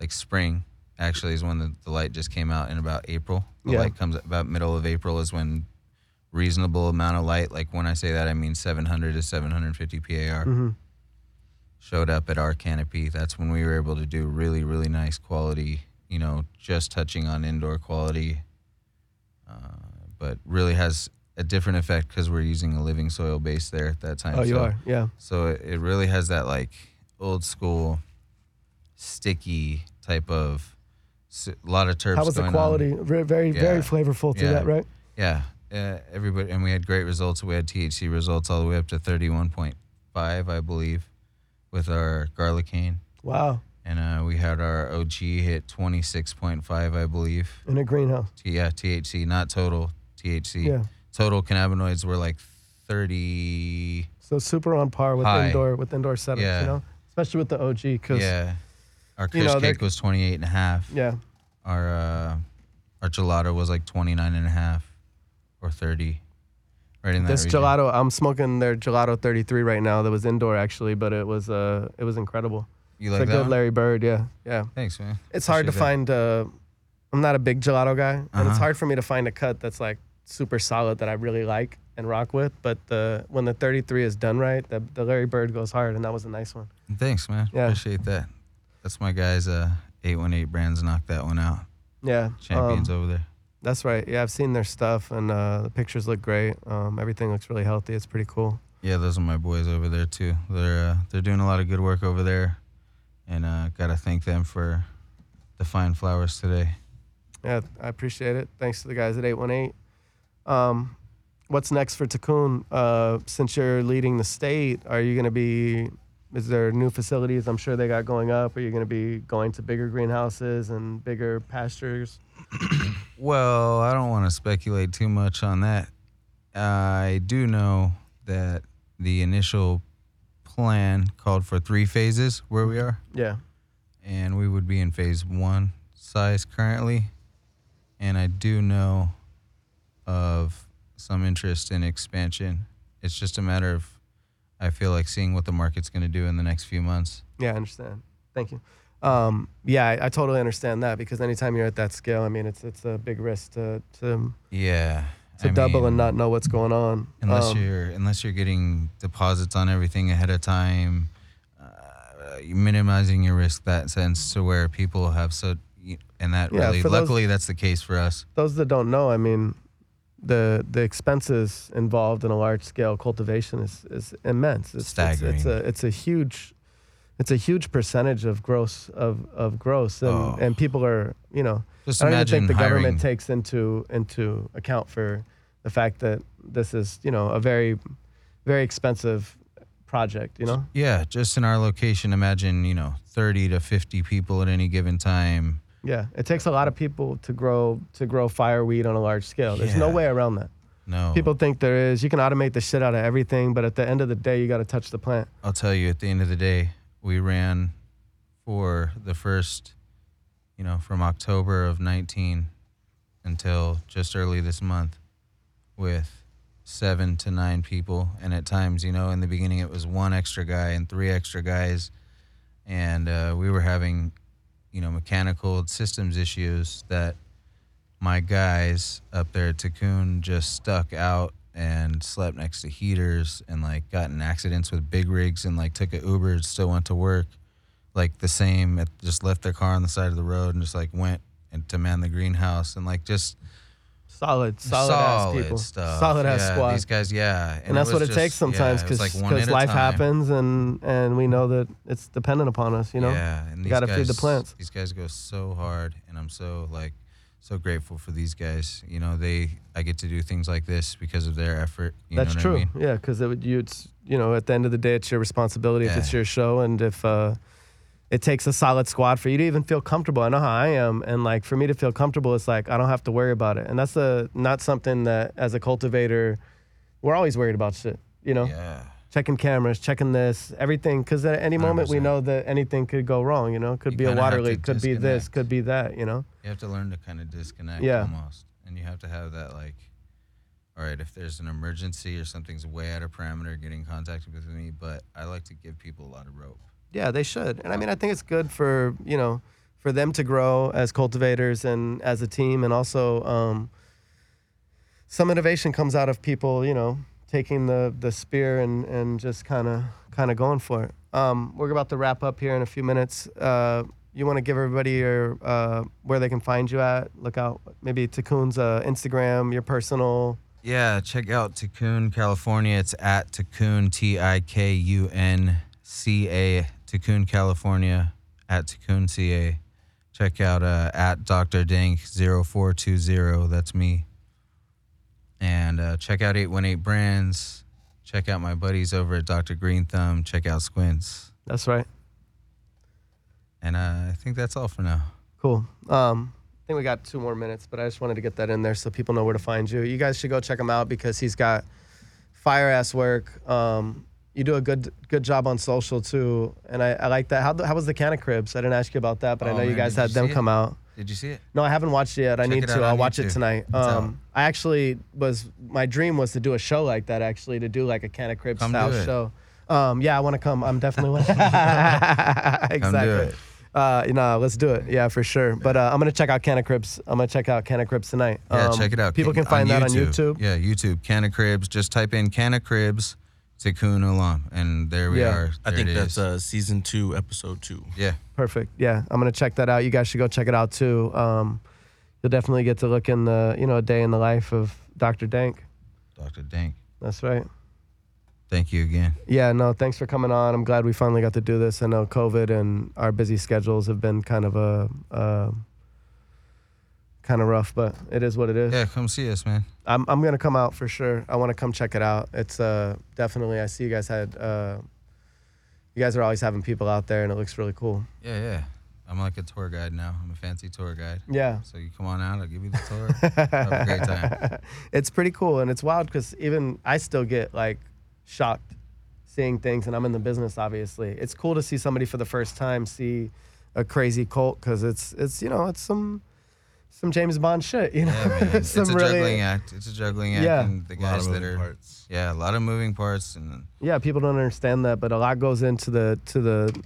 like spring actually is when the, the light just came out in about April. The Yeah. light comes about middle of April is when reasonable amount of light. Like when I say that, I mean 700 to 750 PAR. hmm showed up at our canopy. That's when we were able to do really, really nice quality, you know, just touching on indoor quality. Uh, but really has a different effect because we're using a living soil base there at that time. Oh, you so, are. Yeah. So it, it really has that like old school, sticky type of. a lot of terps. How was the quality? On. Very, very, very Yeah. flavorful through Yeah. that, right? Yeah, uh, everybody, and we had great results. We had THC results all the way up to thirty-one point five, I believe, with our garlic cane, Wow. and uh, we had our OG hit twenty-six point five, I believe. In a greenhouse. T- yeah, THC, not total THC. Yeah. Total cannabinoids were like thirty. So super on par with High. indoor with indoor setups, Yeah. you know, especially with the OG because Yeah, our you know, cake was 28 and a half. yeah, Our uh, our gelato was like 29 and a half or 30. Right in that this region. gelato I'm smoking their gelato 33 right now that was indoor actually, but it was uh it was incredible. You It's like a that? good one? Larry Bird, yeah, yeah. Thanks, man. It's hard to Appreciate that. find. Uh, I'm not a big gelato guy, and it's Uh-huh. hard for me to find a cut that's like super solid that I really like and rock with. But the when the 33 is done right, the, the Larry Bird goes hard, and that was a nice one. Thanks, man. Yeah. Appreciate that. That's my guys. Uh, 818 brands knocked that one out. Yeah, Champions um, over there. That's right. Yeah, I've seen their stuff, and uh, the pictures look great. Um, everything looks really healthy. It's pretty cool. Yeah, those are my boys over there too. They're uh, they're doing a lot of good work over there, and uh, gotta thank them for the fine flowers today. Yeah, I appreciate it. Thanks to the guys at 818. Um, what's next for Tikkun? Uh, since you're leading the state, are you going to be? Is there new facilities? I'm sure they got going up. Are you going to be going to bigger greenhouses and bigger pastures? Well, I don't want to speculate too much on that. I do know that the initial plan called for three phases where we are, Yeah. and we would be in phase one size currently. And I do know of some interest in expansion. It's just a matter of, I feel like seeing what the market's going to do in the next few months. Yeah, I understand. Thank you. Um, yeah, I, I totally understand that because anytime you're at that scale, I mean, it's it's a big risk to to, Yeah. to I double mean, and not know what's going on. unless Um, you're unless you're getting deposits on everything ahead of time, uh, minimizing your risk that sense to where people have so and that Yeah, really for those- luckily that's the case for us. those that don't know, I mean, the the expenses involved in a large scale cultivation is, is immense. It's, Staggering. It's, it's a it's a huge it's a huge percentage of gross of, of gross, and, Oh. and people are you know Just I don't even think the hiring. government takes into into account for the fact that this is you know a very very expensive project. You know, yeah, just in our location, imagine you know thirty to fifty people at any given time. yeah, it takes a lot of people to grow to grow fireweed on a large scale. There's no way around that. No, People think there is. You can automate the shit out of everything, but at the end of the day, you got to touch the plant. I'll tell you, at the end of the day, we ran for the first, you know, from October of 19 until just early this month with seven to nine people. And at times, you know, in the beginning, it was one extra guy and three extra guys. And uh, we were having, you know, mechanical systems issues that my guys up there at Tikkun just stuck out and slept next to heaters and like got in accidents with big rigs and like took a Uber and still went to work like the same at, just left their car on the side of the road and just like went and to man the greenhouse and like just Solid, solid, ass people, stuff. solid ass yeah, squad. These guys, yeah, and that's it what it takes just- sometimes yeah, because like at a life happens and and we know that it's dependent upon us. You know, yeah, and You gotta guys, feed the plants. These guys go so hard, and I'm so like so grateful for these guys. You know, they I get to do things like this because of their effort. You that's know true. I mean? Yeah, because it would you. It's you know at the end of the day, it's your responsibility if it's your show and if. uh it takes a solid squad for you to even feel comfortable. I know how I am, and like for me to feel comfortable, it's like I don't have to worry about it, and that's a not something that as a cultivator, we're always worried about shit. You know, Yeah. Checking cameras, checking this, everything. Because at any moment we 100%. know that anything could go wrong. You know, could You be a water leak, could be this, could be that. You know. You have to learn to kind of disconnect Yeah. almost. And you have to have that like all right, if there's an emergency or something's way out of parameter, get in contact with me. But I like to give people a lot of rope. Yeah, they should. And I mean, I think it's good for you know for them to grow as cultivators and as a team, and also um, some innovation comes out of people, you know, taking the the spear and and just kind of kind of going for it. Um, we're about to wrap up here in a few minutes. Uh, you want to give everybody your uh, where they can find you at? Look out, maybe Tikkun's uh, Instagram, your personal. Yeah, check out Tikkun, California. It's at Tikkun, T I K U N C A Tikkun, California, at Tikkun CA. Check out uh, at Dr. Dank 0420. That's me. And uh, check out 818 Brands. Check out my buddies over at Dr. Green Thumb. Check out Squints. That's right. And uh, I think that's all for now. Cool. Um, I think we got two more minutes, but I just wanted to get that in there so people know where to find you. You guys should go check him out because he's got fire ass work. Um, you do a good good job on social too, and I, I like that. How, how was the Canna Cribs? I didn't ask you about that, but I Oh, know you guys had you them see it? come out. Did you see it? No, I haven't watched it yet. I Check need it to. I'll watch it YouTube. tonight. It's out. Um, I actually was my dream was to do a show like that. Actually, to do like a Canna Crib Come style do it. show. Um, yeah, I want to come. I'm definitely exactly. it. Uh, you know, let's do it. Yeah, for sure. But uh, I'm gonna check out Canna Cribs. I'm gonna check out Canna Cribs tonight. Yeah, Um, check it out. People can find that on YouTube. Yeah, YouTube. Canna Cribs. Just type in Canna Cribs, Tikkun Olam, and there we Yeah. are. I There think it that's is. uh, season two, episode two. yeah. Perfect. Yeah, I'm gonna check that out. You guys should go check it out too. Um, you'll definitely get to look in the you know a day in the life of Dr. Dank. Dr. Dank. That's right. Thank you again. Yeah, no, thanks for coming on. I'm glad we finally got to do this. I know COVID and our busy schedules have been kind of a uh, kind of rough, but it is what it is. Yeah, come see us, man. I'm I'm gonna come out for sure. I want to come check it out. It's uh definitely. I see you guys had uh, you guys are always having people out there, and it looks really cool. Yeah, yeah. I'm like a tour guide now. I'm a fancy tour guide. Yeah. So you come on out, I'll give you the tour. Have a great time. it's pretty cool and it's wild because even I still get like shocked seeing things, and I'm in the business. Obviously, it's cool to see somebody for the first time see a crazy cult because it's it's you know it's some some James Bond shit. You know, Yeah, man. It's a some juggling act. It's a juggling act. Yeah. And the A lot guys of that are parts. yeah, a lot of moving parts and yeah. People don't understand that, but a lot goes into the to the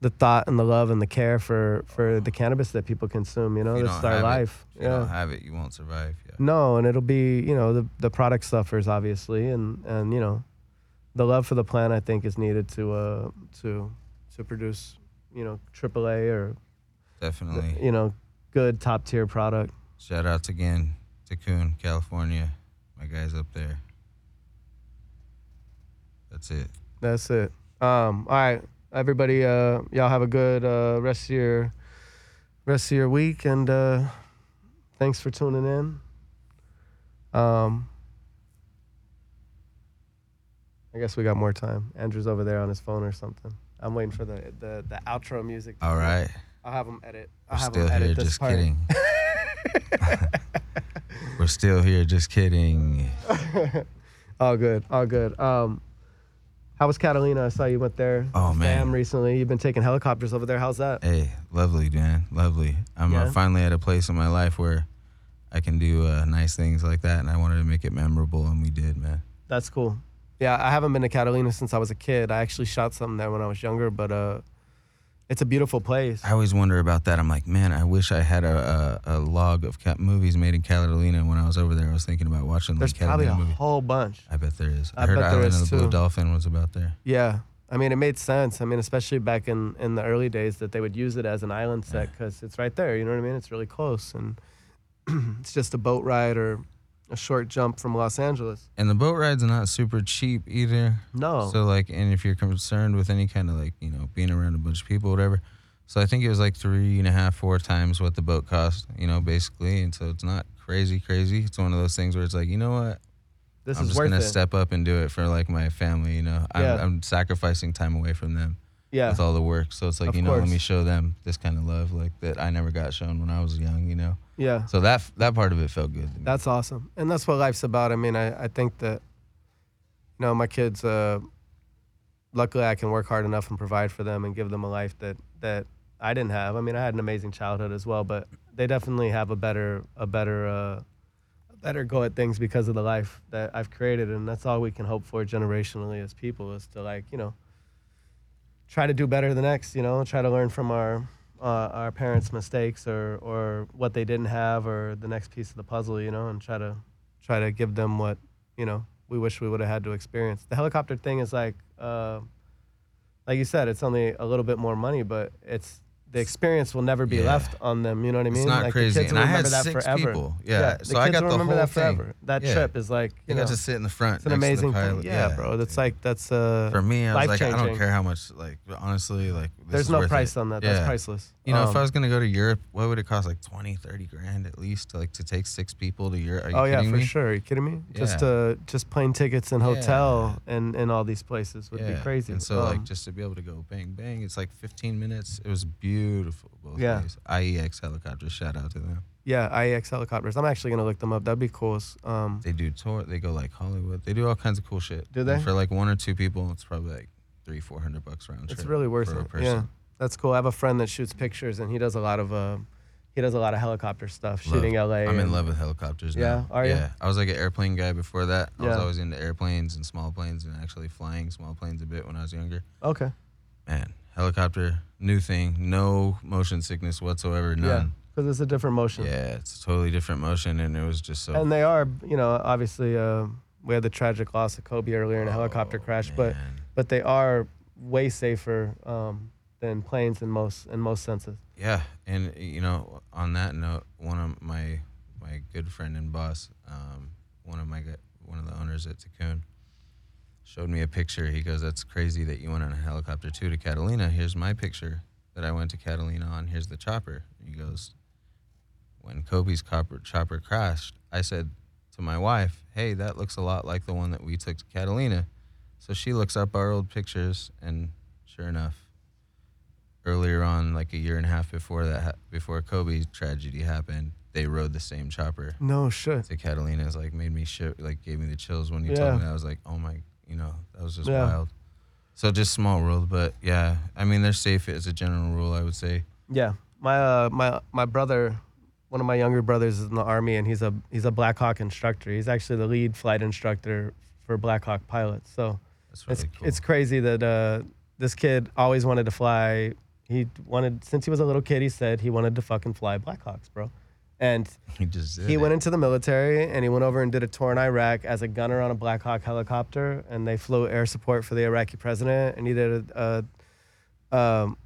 the thought and the love and the care for for the cannabis that people consume. You know, if you this is our life. It, if you yeah. don't have it, you won't survive. Yeah. No, and it'll be you know the the product suffers obviously, and and you know, the love for the plant I think is needed to uh to to produce you know AAA or Definitely. you know good top tier product. Shout outs again to Coon, California. My guys up there. That's it. That's it. Um, all right, everybody. Uh, y'all have a good uh, rest of your rest of your week, and uh, thanks for tuning in. Um, I guess we got more time. Andrew's over there on his phone or something. I'm waiting for the the, the outro music. All right. Right. I'll have them edit. We're I'll have still him edit here, this just part. kidding. We're still here, just kidding. all good. All good. Um, how was Catalina? I saw you went there. Oh, man. Bam, recently. You've been taking helicopters over there. How's that? Hey, lovely, man. Lovely. I'm Yeah? uh, finally at a place in my life where I can do uh, nice things like that, and I wanted to make it memorable, and we did, man. That's cool. Yeah, I haven't been to Catalina since I was a kid. I actually shot something there when I was younger, but uh, it's a beautiful place. I always wonder about that. I'm like, man, I wish I had a, a, a log of ca- movies made in Catalina when I was over there. I was thinking about watching the There's probably Catalina a movie. whole bunch. I bet there is. I, I heard bet there Island is of the Blue too. Dolphin was about there. Yeah. I mean, it made sense. I mean, especially back in, in the early days that they would use it as an island set because it's right there. You know what I mean? It's really close. And it's just a boat ride or a short jump from Los Angeles. And the boat ride's are not super cheap either. No. So like, and if you're concerned with any kind of like, you know, being around a bunch of people, whatever. So I think it was like three and a half, four times what the boat cost, you know, basically. And so it's not crazy, crazy. It's one of those things where it's like, you know what? this I'm is just worth gonna it. step up and do it for like my family. You know, I'm, I'm sacrificing time away from them yeah. with all the work. So it's like, Of you know, let me show them this kind of love, like that I never got shown when I was young. You know, Yeah. so that that part of it felt good. To me. That's awesome. And that's what life's about. I mean, I, I think that, you know, my kids, uh, luckily I can work hard enough and provide for them and give them a life that, that I didn't have. I mean, I had an amazing childhood as well, but they definitely have a better, a better, uh, a better go at things because of the life that I've created. And that's all we can hope for generationally as people is to like, you know, try to do better the next, you know, try to learn from our, uh, our parents' mistakes or, or what they didn't have or the next piece of the puzzle, you know, and try to try to give them what, you know, we wish we would have had to experience. The helicopter thing is like, uh, like you said, it's only a little bit more money, but it's the experience will never be Yeah. left on them. You know what I mean? It's not like crazy. The kids and will I remember had that six forever. people. Yeah. the so I got will the remember whole that forever. thing. That Yeah. trip is like you know, got to sit in the front. it's an next to the amazing thing. Yeah, bro. It's like that's uh For me, I was like, I don't care how much. Like honestly, like this there's no price it. on that. Yeah. That's priceless. You know, if Um, I was gonna go to Europe, what would it cost? Like 20, 30 grand at least, to, like to take six people to Europe. Are you oh yeah, for me? sure. Are you kidding me? Just Yeah. uh, just plane tickets and hotel and and all these places would be crazy. And so, like, Um, just to be able to go bang bang, it's like 15 minutes. It was beautiful both Yeah. IEX helicopters, shout out to them. yeah, IEX helicopters. I'm actually gonna look them up. That'd be cool. Um, They do tour. They go like Hollywood. They do all kinds of cool shit. Do And they? for like one or two people, it's probably like three, four hundred bucks round trip. It's really worth for a it. person. Yeah, that's cool. I have a friend that shoots pictures, and he does a lot of uh, he does a lot of helicopter stuff, Love- shooting LA. I'm in love with helicopters now. Yeah? Are you? Yeah. I was like an airplane guy before that. I was always into airplanes and small planes and actually flying small planes a bit when I was younger. Okay. Man, helicopter, new thing. No motion sickness whatsoever. None. because it's a different motion. Yeah, it's a totally different motion, and it was just so. And they are, you know, obviously uh, we had the tragic loss of Kobe earlier in a helicopter Oh, crash, but man. but they are way safer um, than planes in most in most senses. Yeah, and you know, on that note, one of my my good friend and boss, um, one of my gu- one of the owners at Tikkun, showed me a picture. He goes, "That's crazy that you went on a helicopter too to Catalina. Here's my picture that I went to Catalina on. Here's the chopper." He goes, "When Kobe's copper, chopper crashed, I said to my wife, "Hey, that looks a lot like the one that we took to Catalina." So she looks up our old pictures, and sure enough, earlier on, like a year and a half before that, before Kobe's tragedy happened, they rode the same chopper No shit. to Catalina. It's like made me sh- like gave me the chills when you Yeah. told me that. I was like, oh my, you know, that was just Yeah. wild. So just small world, but yeah, I mean they're safe as a general rule. I would say. Yeah, my uh, my my brother, one of my younger brothers is in the army, and he's a he's a Black Hawk instructor. He's actually the lead flight instructor for Black Hawk pilots. So That's really it's cool. it's crazy that uh, this kid always wanted to fly. He wanted since he was a little kid. He said he wanted to fucking fly Blackhawks, bro. And he just he it. went into the military and he went over and did a tour in Iraq as a gunner on a Black Hawk helicopter. And they flew air support for the Iraqi president. And he did a, a um,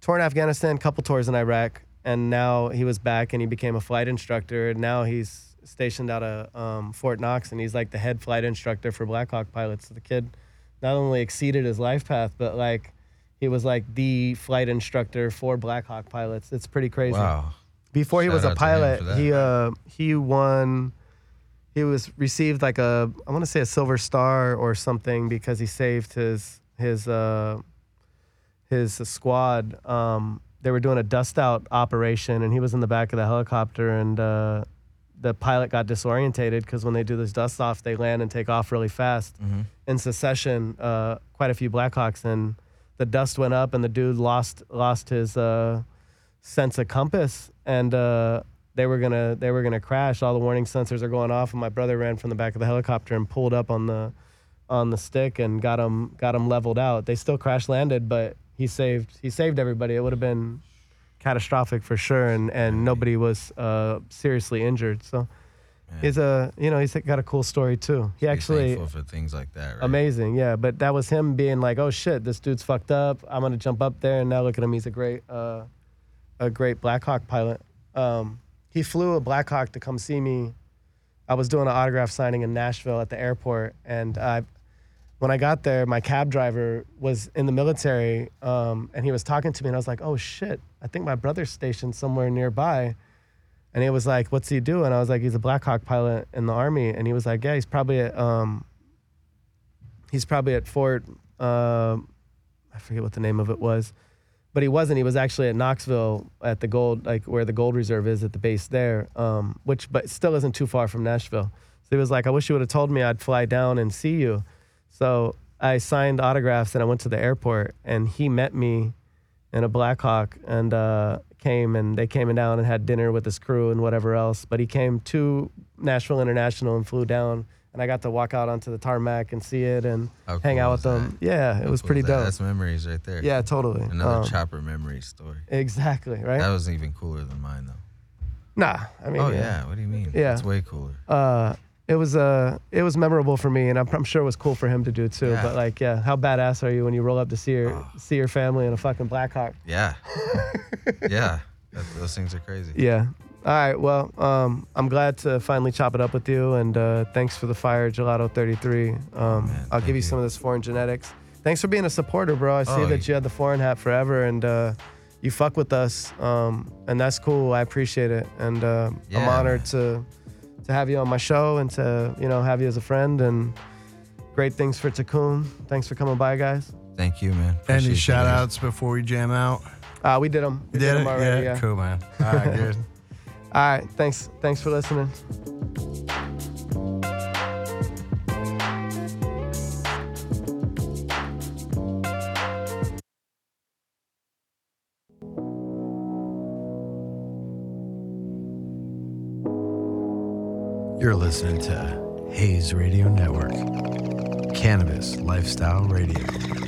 tour in Afghanistan, couple tours in Iraq. And now he was back and he became a flight instructor. And now he's stationed out of um, Fort Knox and he's like the head flight instructor for Black Hawk pilots. So the kid not only exceeded his life path, but like he was like the flight instructor for Black Hawk pilots. It's pretty crazy Wow. Before he Shout was a out to him pilot that. he uh he won he was received like a i want to say a silver star or something because he saved his his uh his squad. Um they were doing a dust out operation and he was in the back of the helicopter and uh the pilot got disorientated because when they do this dust off they land and take off really fast. Hmm in succession uh, quite a few Blackhawks, and the dust went up, and the dude lost lost his uh, sense of compass, and uh, they were gonna they were gonna crash. All the warning sensors are going off, and my brother ran from the back of the helicopter and pulled up on the on the stick and got him got him leveled out. They still crash landed, but he saved he saved everybody. It would have been catastrophic for sure, and and nobody was uh, seriously injured. So. Man. He's a, you know, he's got a cool story too. He Be actually, for things like that. Right? Amazing, yeah. But that was him being like, "Oh shit, this dude's fucked up. I'm gonna jump up there." And now look at him. He's a great, uh, a great Black Hawk pilot. Um, he flew a Black Hawk to come see me. I was doing an autograph signing in Nashville at the airport, and I, when I got there, my cab driver was in the military, um, and he was talking to me, and I was like, "Oh shit, I think my brother's stationed somewhere nearby." And he was like, "What's he doing?" I was like, "He's a Black Hawk pilot in the army." And he was like, "Yeah, he's probably at um, he's probably at Fort um I forget what the name of it was, but he wasn't. He was actually at Knoxville at the gold, like where the gold reserve is at the base there, um, which but still isn't too far from Nashville. So he was like, "I wish you would have told me. I'd fly down and see you." So I signed autographs and I went to the airport, and he met me in a Blackhawk and uh, came and they came down and had dinner with his crew and whatever else. But he came to Nashville International and flew down, and I got to walk out onto the tarmac and see it and How hang cool out with them. that? Yeah, it How was cool pretty is that? dope. That's memories right there. Yeah, totally. Another Um, chopper memory story. Exactly, right? That was even cooler than mine, though. nah, I mean, oh yeah. yeah. What do you mean? Yeah. It's way cooler. Uh, it was uh it was memorable for me, and I'm, I'm sure it was cool for him to do too. Yeah. But like, yeah, how badass are you when you roll up to see your see your family in a fucking Blackhawk? Yeah. yeah. That, those things are crazy. Yeah. All right. Well, um, I'm glad to finally chop it up with you, and uh, thanks for the fire, Gelato 33. Um, I'll give you, you. some of this foreign genetics. Thanks for being a supporter, bro. I see Oh, that you had the foreign hat forever, and uh, you fuck with us, um, and that's cool. I appreciate it, and uh, I'm honored to to have you on my show and to you know have you as a friend, and great things for Tikkun. Thanks for coming by, guys. Thank you, man. Appreciate Any shout outs before we jam out? Uh, we did them. We Did them it? already. yeah, Yeah. cool, man. All right, good. All right. Thanks. Thanks for listening. You're listening to Hayes Radio Network, Cannabis Lifestyle Radio.